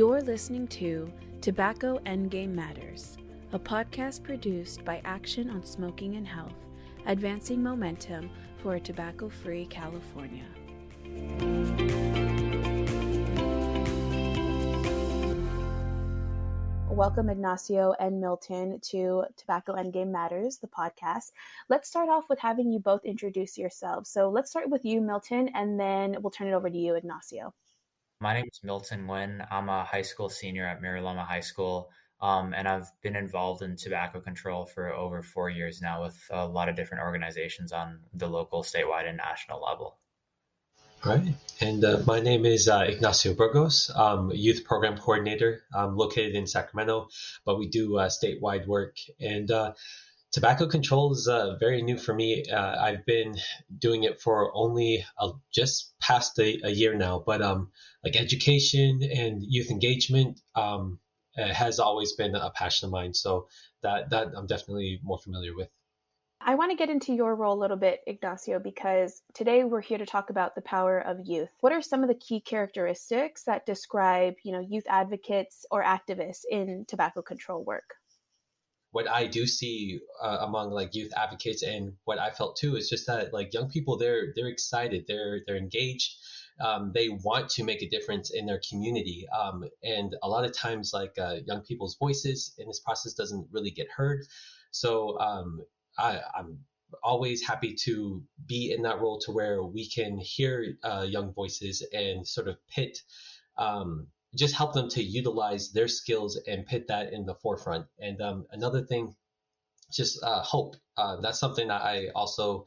You're listening to Tobacco Endgame Matters, a podcast produced by Action on Smoking and Health, advancing momentum for a tobacco free California. Welcome, Ignacio and Milton, to Tobacco Endgame Matters, the podcast. Let's start off with having you both introduce yourselves. So let's start with you, Milton, and then we'll turn it over to you, Ignacio. My name is Milton Nguyen. I'm a high school senior at Mira Loma High School, um, and I've been involved in tobacco control for over four years now with a lot of different organizations on the local, statewide, and national level. All right. And uh, my name is uh, Ignacio Burgos. I'm youth program coordinator. I'm located in Sacramento, but we do uh, statewide work. And uh, tobacco control is uh, very new for me. Uh, I've been doing it for only just past a, a, year now, but um, like education and youth engagement um, has always been a passion of mine. So that that I'm definitely more familiar with. I want to get into your role a little bit, Ignacio, because today we're here to talk about the power of youth. What are some of the key characteristics that describe, you know, youth advocates or activists in tobacco control work? What I do see uh, among like youth advocates and what I felt too is just that like young people they're they're excited they're they're engaged um, they want to make a difference in their community um, and a lot of times like uh, young people's voices in this process doesn't really get heard. So um, I, I'm always happy to be in that role to where we can hear uh, young voices and sort of pit um, just help them to utilize their skills and put that in the forefront. And um, another thing, just uh, hope. Uh, that's something that I also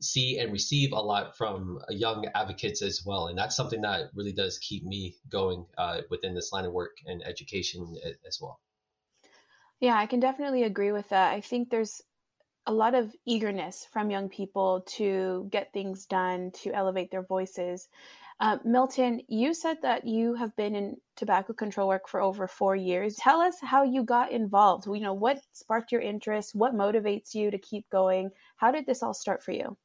see and receive a lot from young advocates as well. And that's something that really does keep me going uh, within this line of work and education as well. Yeah, I can definitely agree with that. I think there's a lot of eagerness from young people to get things done, to elevate their voices. Uh, Milton, you said that you have been in tobacco control work for over four years. Tell us how you got involved. You know, what sparked your interest? What motivates you to keep going? How did this all start for you?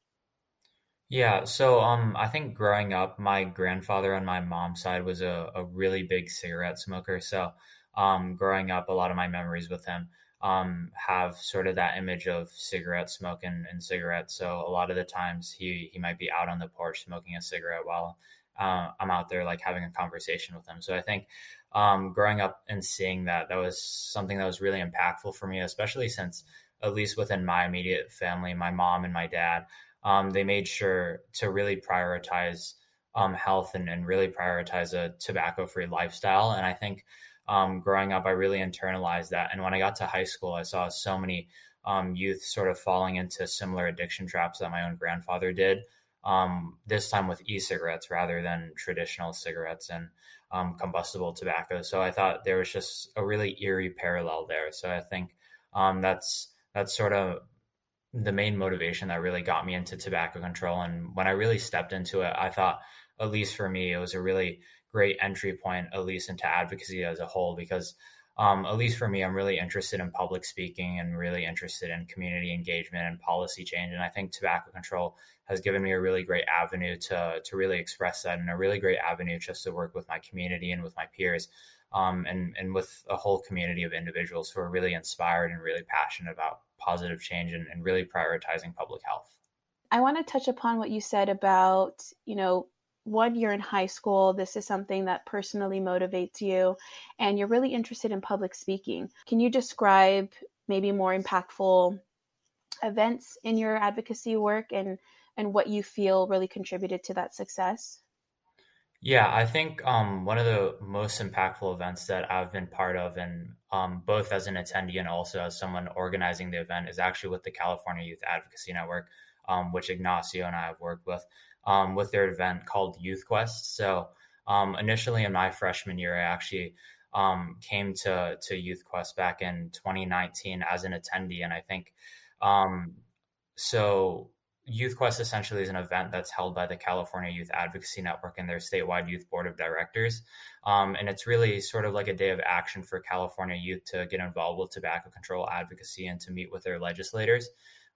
Yeah, so um, I think growing up, my grandfather on my mom's side was a, a really big cigarette smoker. So um, growing up, a lot of my memories with him um, have sort of that image of cigarette smoke and, and cigarettes. So a lot of the times he he might be out on the porch smoking a cigarette while uh, I'm out there like having a conversation with them. So I think um, growing up and seeing that that was something that was really impactful for me, especially since at least within my immediate family, my mom and my dad, um, they made sure to really prioritize um, health and, and, really prioritize a tobacco free lifestyle. And I think um, growing up, I really internalized that. And when I got to high school, I saw so many um, youth sort of falling into similar addiction traps that my own grandfather did um, this time with e-cigarettes rather than traditional cigarettes and um, combustible tobacco. So I thought there was just a really eerie parallel there. So I think um, that's that's sort of the main motivation that really got me into tobacco control. And when I really stepped into it, I thought, at least for me, it was a really great entry point, at least into advocacy as a whole, because um, at least for me, I'm really interested in public speaking and really interested in community engagement and policy change. And I think tobacco control has given me a really great avenue to to really express that, and a really great avenue just to work with my community and with my peers, um, and and with a whole community of individuals who are really inspired and really passionate about positive change and, and really prioritizing public health. I want to touch upon what you said about you know one year in high school, this is something that personally motivates you, and you're really interested in public speaking. Can you describe maybe more impactful events in your advocacy work and and what you feel really contributed to that success? Yeah, I think um, one of the most impactful events that I've been part of, and um, both as an attendee and also as someone organizing the event, is actually with the California Youth Advocacy Network, um, which Ignacio and I have worked with um, with their event called Youth Quest. So um, initially in my freshman year, I actually um, came to to Youth Quest back in 2019 as an attendee, and I think um, so. Youth Quest essentially is an event that's held by the California Youth Advocacy Network and their statewide youth board of directors. Um, and it's really sort of like a day of action for California youth to get involved with tobacco control advocacy and to meet with their legislators.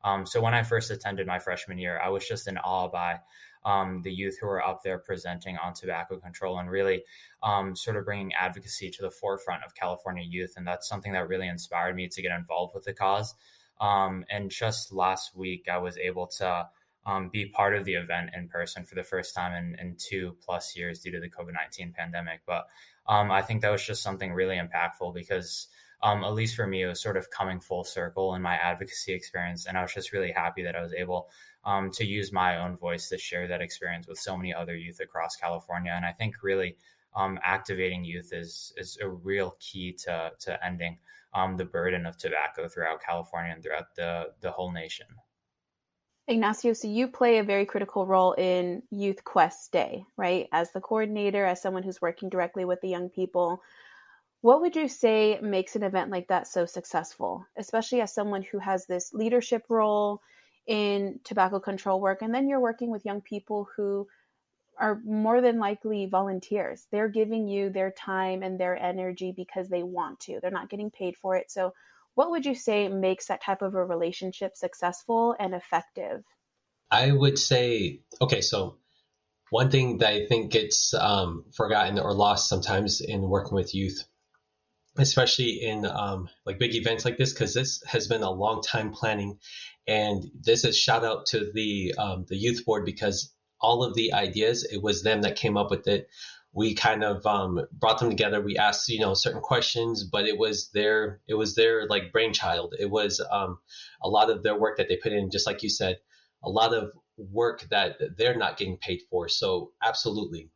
Um, so when I first attended my freshman year, I was just in awe by um, the youth who are up there presenting on tobacco control and really um, sort of bringing advocacy to the forefront of California youth. And that's something that really inspired me to get involved with the cause. Um, and just last week, I was able to um, be part of the event in person for the first time in, in two plus years due to the COVID 19 pandemic. But um, I think that was just something really impactful because, um, at least for me, it was sort of coming full circle in my advocacy experience. And I was just really happy that I was able um, to use my own voice to share that experience with so many other youth across California. And I think really um, activating youth is, is a real key to, to ending um, the burden of tobacco throughout California and throughout the, the whole nation. Ignacio, so you play a very critical role in Youth Quest Day, right? As the coordinator, as someone who's working directly with the young people, what would you say makes an event like that so successful, especially as someone who has this leadership role in tobacco control work? And then you're working with young people who are more than likely volunteers. They're giving you their time and their energy because they want to, they're not getting paid for it. So, what would you say makes that type of a relationship successful and effective? I would say, okay, so one thing that I think gets um, forgotten or lost sometimes in working with youth, especially in um, like big events like this, because this has been a long time planning, and this is shout out to the um, the youth board because all of the ideas it was them that came up with it we kind of um, brought them together. We asked, you know, certain questions, but it was their it was their like brainchild. It was um, a lot of their work that they put in, just like you said, a lot of work that they're not getting paid for. So absolutely,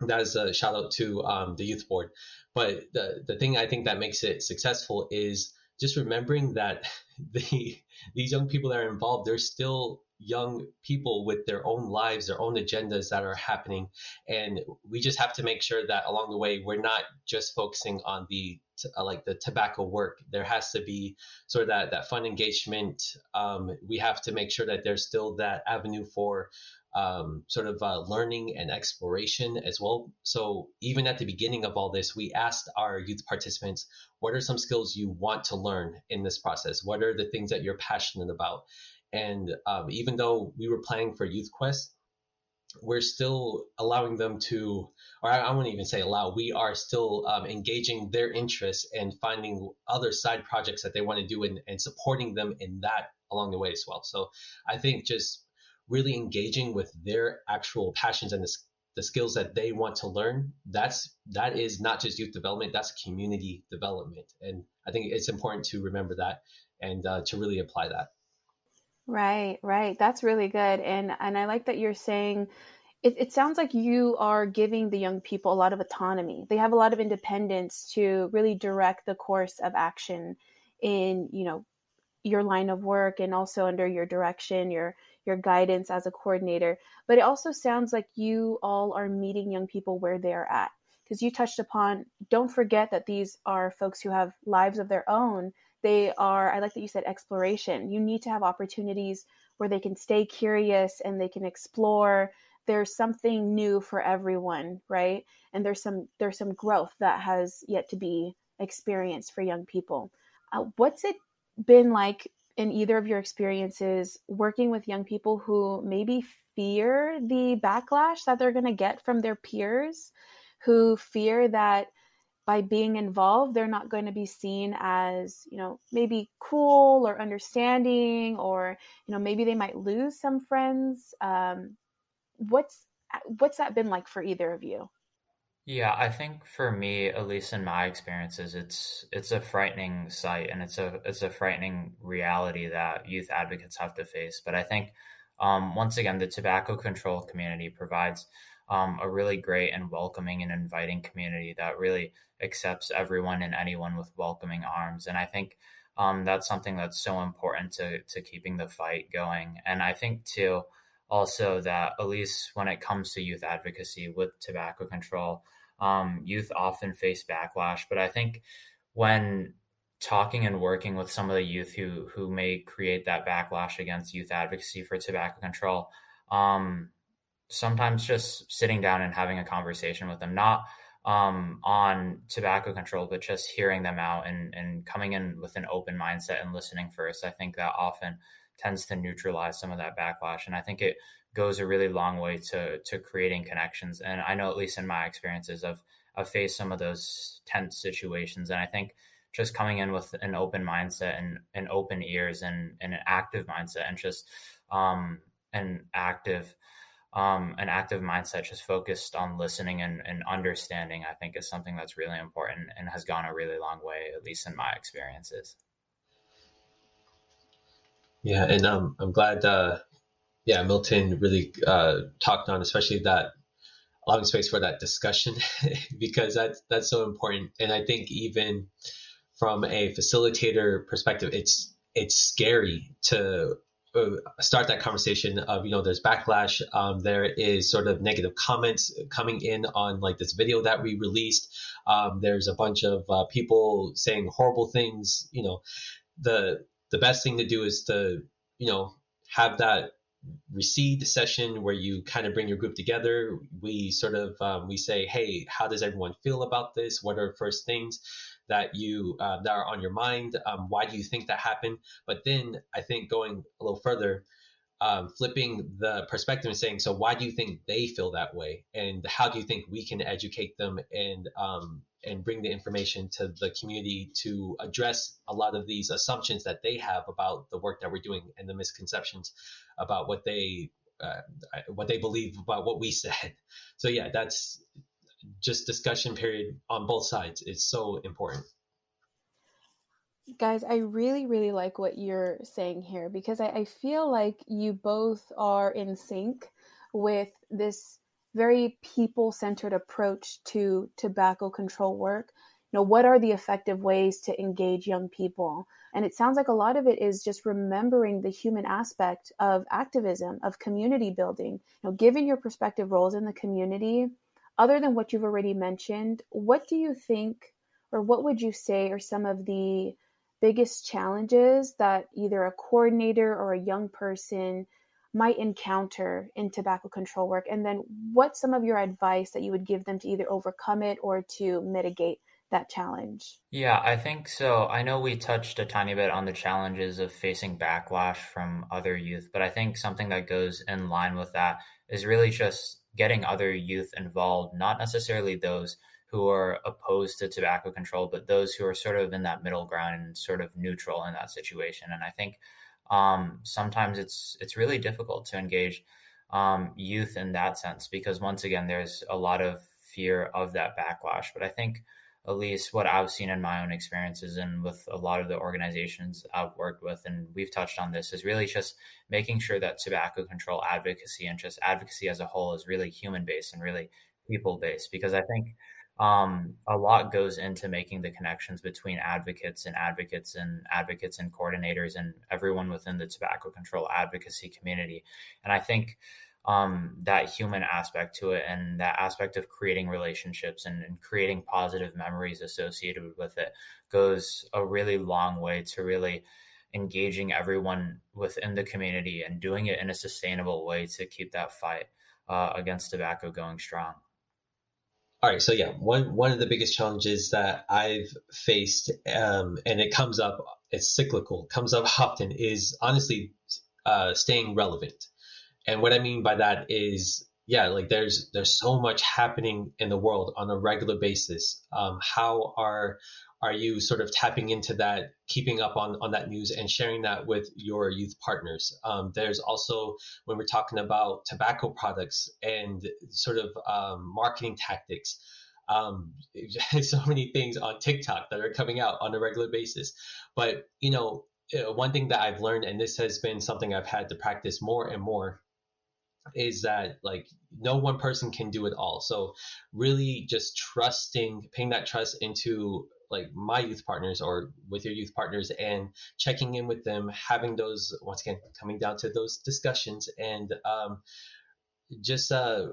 that is a shout out to um, the youth board. But the the thing I think that makes it successful is just remembering that the these young people that are involved, they're still young people with their own lives, their own agendas that are happening. And we just have to make sure that along the way, we're not just focusing on the uh, like the tobacco work. There has to be sort of that, that fun engagement. Um, we have to make sure that there's still that avenue for um, sort of uh, learning and exploration as well. So even at the beginning of all this, we asked our youth participants, what are some skills you want to learn in this process? What are the things that you're passionate about? And um, even though we were planning for Youth Quest, we're still allowing them to, or I, I wouldn't even say allow, we are still um, engaging their interests and finding other side projects that they want to do and, and supporting them in that along the way as well. So I think just really engaging with their actual passions and the, the skills that they want to learn, that's that is not just youth development, that's community development. And I think it's important to remember that and uh, to really apply that. Right, right. That's really good. And and I like that you're saying it, it sounds like you are giving the young people a lot of autonomy. They have a lot of independence to really direct the course of action in, you know, your line of work and also under your direction, your your guidance as a coordinator. But it also sounds like you all are meeting young people where they're at. Because you touched upon, don't forget that these are folks who have lives of their own they are, I like that you said exploration. You need to have opportunities where they can stay curious and they can explore. There's something new for everyone, right? And there's some there's some growth that has yet to be experienced for young people. Uh, what's it been like in either of your experiences working with young people who maybe fear the backlash that they're going to get from their peers, who fear that by being involved, they're not going to be seen as, you know, maybe cool or understanding, or, you know, maybe they might lose some friends. Um, what's what's that been like for either of you? Yeah, I think for me, at least in my experiences, it's it's a frightening sight and it's a it's a frightening reality that youth advocates have to face. But I think um, once again, the tobacco control community provides um, a really great and welcoming and inviting community that really accepts everyone and anyone with welcoming arms. And I think um, that's something that's so important to to keeping the fight going. And I think too, also that at least when it comes to youth advocacy with tobacco control, um, youth often face backlash. But I think when talking and working with some of the youth who who may create that backlash against youth advocacy for tobacco control, um, sometimes just sitting down and having a conversation with them, not um, on tobacco control, but just hearing them out and, and coming in with an open mindset and listening first. I think that often tends to neutralize some of that backlash. And I think it goes a really long way to to creating connections. And I know at least in my experiences, I've I've faced some of those tense situations, and I think just coming in with an open mindset and, and open ears and, and an active mindset and just um, an active um, an active mindset just focused on listening and, and understanding i think is something that's really important and has gone a really long way at least in my experiences yeah and um, i'm glad uh, yeah milton really uh, talked on especially that allowing space for that discussion because that's that's so important. And i think even from a facilitator perspective it's it's scary to uh, start that conversation of you know there's backlash um, there is sort of negative comments coming in on like this video that we released. Um, there's a bunch of uh, people saying horrible things you know. The the best thing to do is to you know have that recede the session where you kind of bring your group together we sort of um, we say hey how does everyone feel about this what are first things that you uh, that are on your mind. Um, why do you think that happened? But then I think going a little further, um, flipping the perspective and saying, so why do you think they feel that way, and how do you think we can educate them and um, and bring the information to the community to address a lot of these assumptions that they have about the work that we're doing and the misconceptions about what they uh, what they believe about what we said. So yeah, that's just discussion period on both sides is so important. Guys, I really, really like what you're saying here because I, I feel like you both are in sync with this very people centered approach to tobacco control work. You know, what are the effective ways to engage young people? And it sounds like a lot of it is just remembering the human aspect of activism, of community building. You know, given your perspective roles in the community, other than what you've already mentioned, what do you think, or what would you say are some of the biggest challenges that either a coordinator or a young person might encounter in tobacco control work? And then what's some of your advice that you would give them to either overcome it or to mitigate that challenge? Yeah, I think so. I know we touched a tiny bit on the challenges of facing backlash from other youth, but I think something that goes in line with that is really just getting other youth involved, not necessarily those who are opposed to tobacco control, but those who are sort of in that middle ground and sort of neutral in that situation. And I think um, sometimes it's it's really difficult to engage um, youth in that sense because once again, there's a lot of fear of that backlash. But I think at least what I've seen in my own experiences and with a lot of the organizations I've worked with, and we've touched on this, is really just making sure that tobacco control advocacy and just advocacy as a whole is really human based and really people based. Because I think um, a lot goes into making the connections between advocates and advocates and advocates and coordinators and everyone within the tobacco control advocacy community. And I think um, that human aspect to it and that aspect of creating relationships and, and, creating positive memories associated with it goes a really long way to really engaging everyone within the community and doing it in a sustainable way to keep that fight uh, against tobacco going strong. All right, so yeah, one one of the biggest challenges that I've faced, um, and it comes up, it's cyclical, comes up often, is honestly uh, staying relevant. And what I mean by that is, yeah, like there's there's so much happening in the world on a regular basis. Um, how are are you sort of tapping into that, keeping up on, on that news and sharing that with your youth partners? Um, there's also, when we're talking about tobacco products and sort of um, marketing tactics, um, so many things on TikTok that are coming out on a regular basis. But, you know, uh, one thing that I've learned, and this has been something I've had to practice more and more, is that like no one person can do it all. So really just trusting, paying that trust into like my youth partners or with your youth partners and checking in with them, having those once again coming down to those discussions and um, just uh,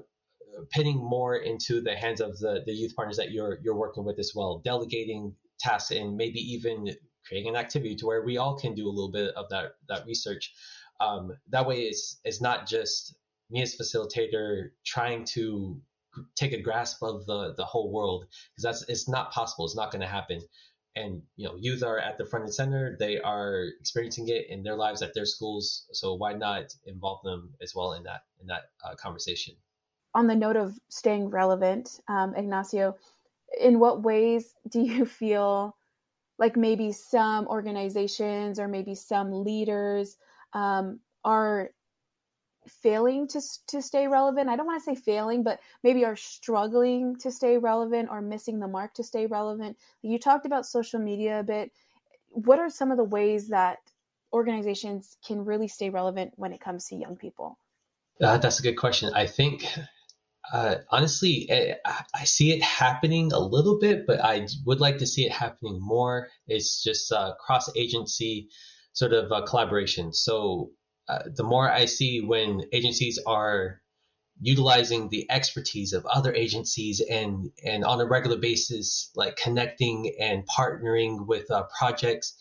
pinning more into the hands of the, the youth partners that you're you're working with as well, delegating tasks and maybe even creating an activity to where we all can do a little bit of that that research. Um, that way, it's it's not just me as facilitator trying to take a grasp of the the whole world because that's it's not possible. It's not going to happen. And you know youth are at the front and center. They are experiencing it in their lives at their schools. So why not involve them as well in that in that uh, conversation? On the note of staying relevant um, ignacio in what ways do you feel like maybe some organizations or maybe some leaders um, are failing to to stay relevant. I don't want to say failing, but maybe are struggling to stay relevant or missing the mark to stay relevant. You talked about social media a bit. What are some of the ways that organizations can really stay relevant when it comes to young people? Uh, that's a good question. I think uh, honestly, eh, I see it happening a little bit, but I would like to see it happening more. It's just uh, cross agency sort of uh, collaboration. So uh, the more I see when agencies are utilizing the expertise of other agencies and and on a regular basis, like connecting and partnering with uh, projects,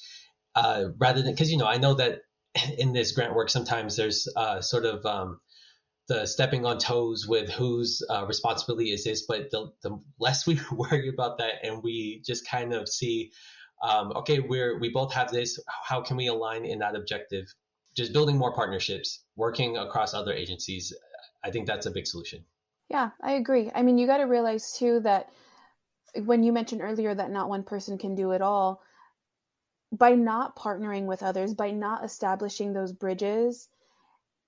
uh, rather than because you know I know that in this grant work sometimes there's uh, sort of um, the stepping on toes with whose uh, responsibility is this, but the, the less we worry about that and we just kind of see um, okay, we're we both have this. How can we align in that objective? Just building more partnerships, working across other agencies. I think that's a big solution. Yeah, I agree. I mean, you got to realize too that when you mentioned earlier that not one person can do it all, by not partnering with others, by not establishing those bridges,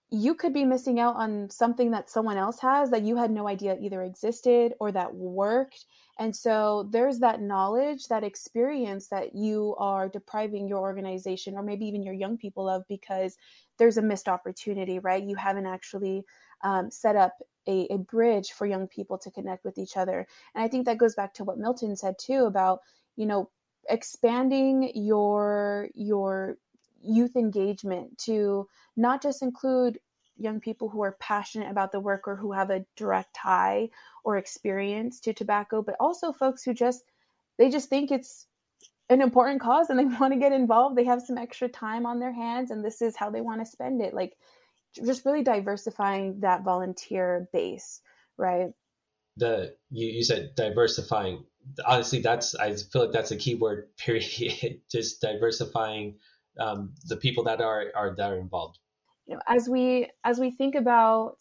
you could be missing out on something that someone else has that you had no idea either existed or that worked. And so there's that knowledge, that experience that you are depriving your organization or maybe even your young people of because there's a missed opportunity, right? You haven't actually um, set up a, a bridge for young people to connect with each other. And I think that goes back to what Milton said too about, you know, expanding your your youth engagement to not just include young people who are passionate about the work or who have a direct tie or experience to tobacco but also folks who just they just think it's an important cause and they want to get involved. They have some extra time on their hands and this is how they want to spend it. Like just really diversifying that volunteer base right? The you, you said diversifying. Honestly that's i feel like that's a key word period. Just diversifying um, the people that are are that are involved. You know, as we as we think about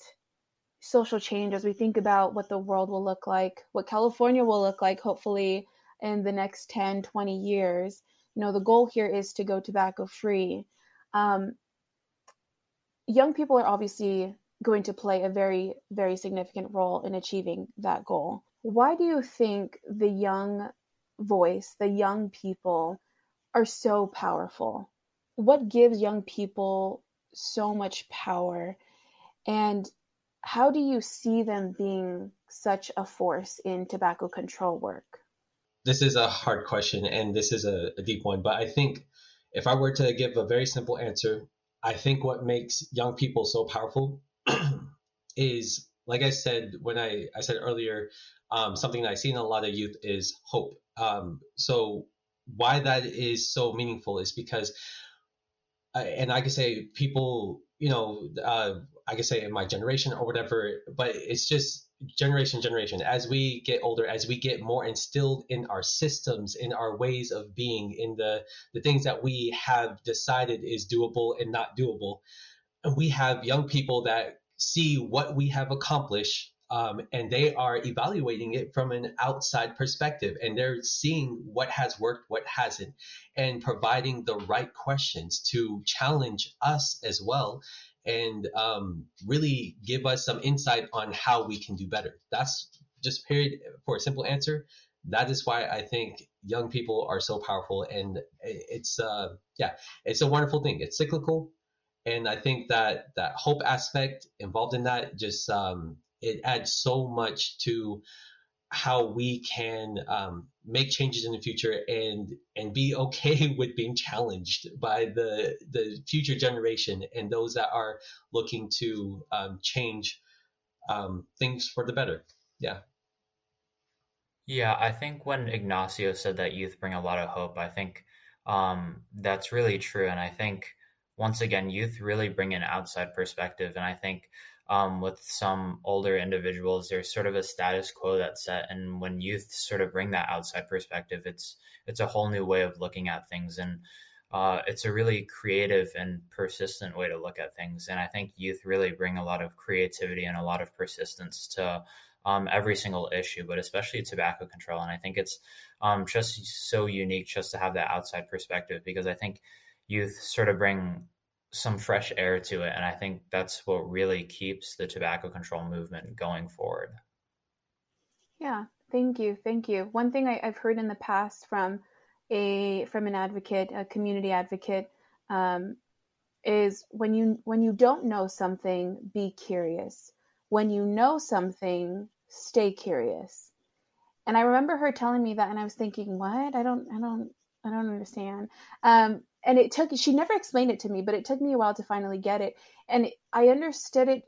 social change, as we think about what the world will look like, what California will look like, hopefully in the next 10, 20 years, you know, the goal here is to go tobacco free. Um, young people are obviously going to play a very, very significant role in achieving that goal. Why do you think the young voice, the young people, are so powerful? What gives young people so much power? And how do you see them being such a force in tobacco control work? This is a hard question and this is a, a deep one but i think if i were to give a very simple answer i think what makes young people so powerful is like i said when i, I said earlier um, something that i see in a lot of youth is hope. Um, so why that is so meaningful is because and I could say people, you know, uh, I could say in my generation or whatever, but it's just generation generation. As we get older as we get more instilled in our systems in our ways of being in the the things that we have decided is doable and not doable and we have young people that see what we have accomplished um, and they are evaluating it from an outside perspective and they're seeing what has worked what hasn't and providing the right questions to challenge us as well and um, really give us some insight on how we can do better. That's just period for a simple answer. That is why i think young people are so powerful and it's uh, yeah it's a wonderful thing. It's cyclical and i think that that hope aspect involved in that just um, it adds so much to how we can um, make changes in the future and and be okay with being challenged by the the future generation and those that are looking to um, change um, things for the better. Yeah. Yeah, I think when Ignacio said that youth bring a lot of hope, I think um, that's really true. And I think once again, youth really bring an outside perspective. And I think um, with some older individuals, there's sort of a status quo that's set, and when youth sort of bring that outside perspective, it's it's a whole new way of looking at things, and uh, it's a really creative and persistent way to look at things. And I think youth really bring a lot of creativity and a lot of persistence to um, every single issue, but especially tobacco control. And I think it's um, just so unique just to have that outside perspective because I think youth sort of bring some fresh air to it. And I think that's what really keeps the tobacco control movement going forward. Yeah, thank you. Thank you. One thing I, have heard in the past from a from an advocate, a community advocate, um, is when you when you don't know something, be curious. When you know something, stay curious. And I remember her telling me that, and I was thinking, what? I don't, I don't, I don't understand. Um, and it took she never explained it to me but it took me a while to finally get it. And i understood it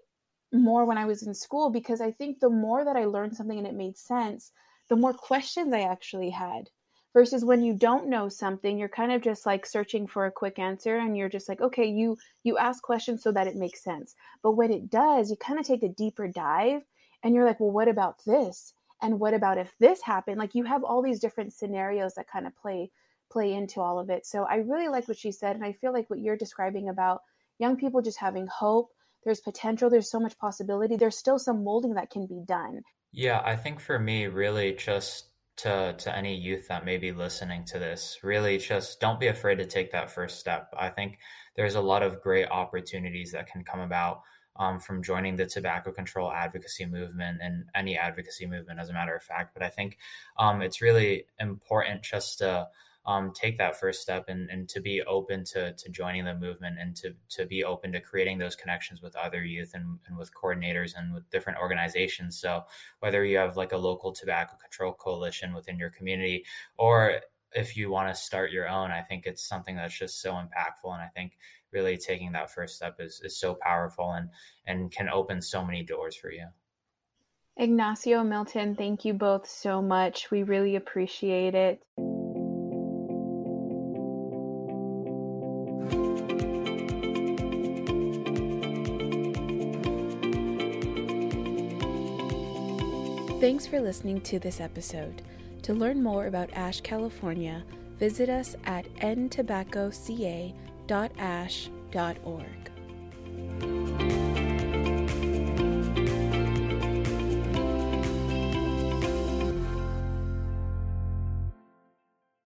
more when i was in school because i think the more that i learned something and it made sense the more questions i actually had versus when you don't know something you're kind of just like searching for a quick answer and you're just like okay you you ask questions so that it makes sense. But when it does you kind of take a deeper dive and you're like well what about this? And what about if this happened? Like you have all these different scenarios that kind of play play into all of it. So I really like what she said. And I feel like what you're describing about young people just having hope, there's potential, there's so much possibility, there's still some molding that can be done. Yeah, I think for me, really just to, to any youth that may be listening to this, really just don't be afraid to take that first step. I think there's a lot of great opportunities that can come about um, from joining the tobacco control advocacy movement and any advocacy movement, as a matter of fact. But I think um, it's really important just to um, take that first step and, and to be open to, to joining the movement and to, to be open to creating those connections with other youth and, and with coordinators and with different organizations. So whether you have like a local tobacco control coalition within your community or if you want to start your own, I think it's something that's just so impactful. And I think really taking that first step is, is so powerful and, and can open so many doors for you. Ignacio Milton, thank you both so much. We really appreciate it. Thanks for listening to this episode. To learn more about ASH California, visit us at ntobaccoca.ash.org.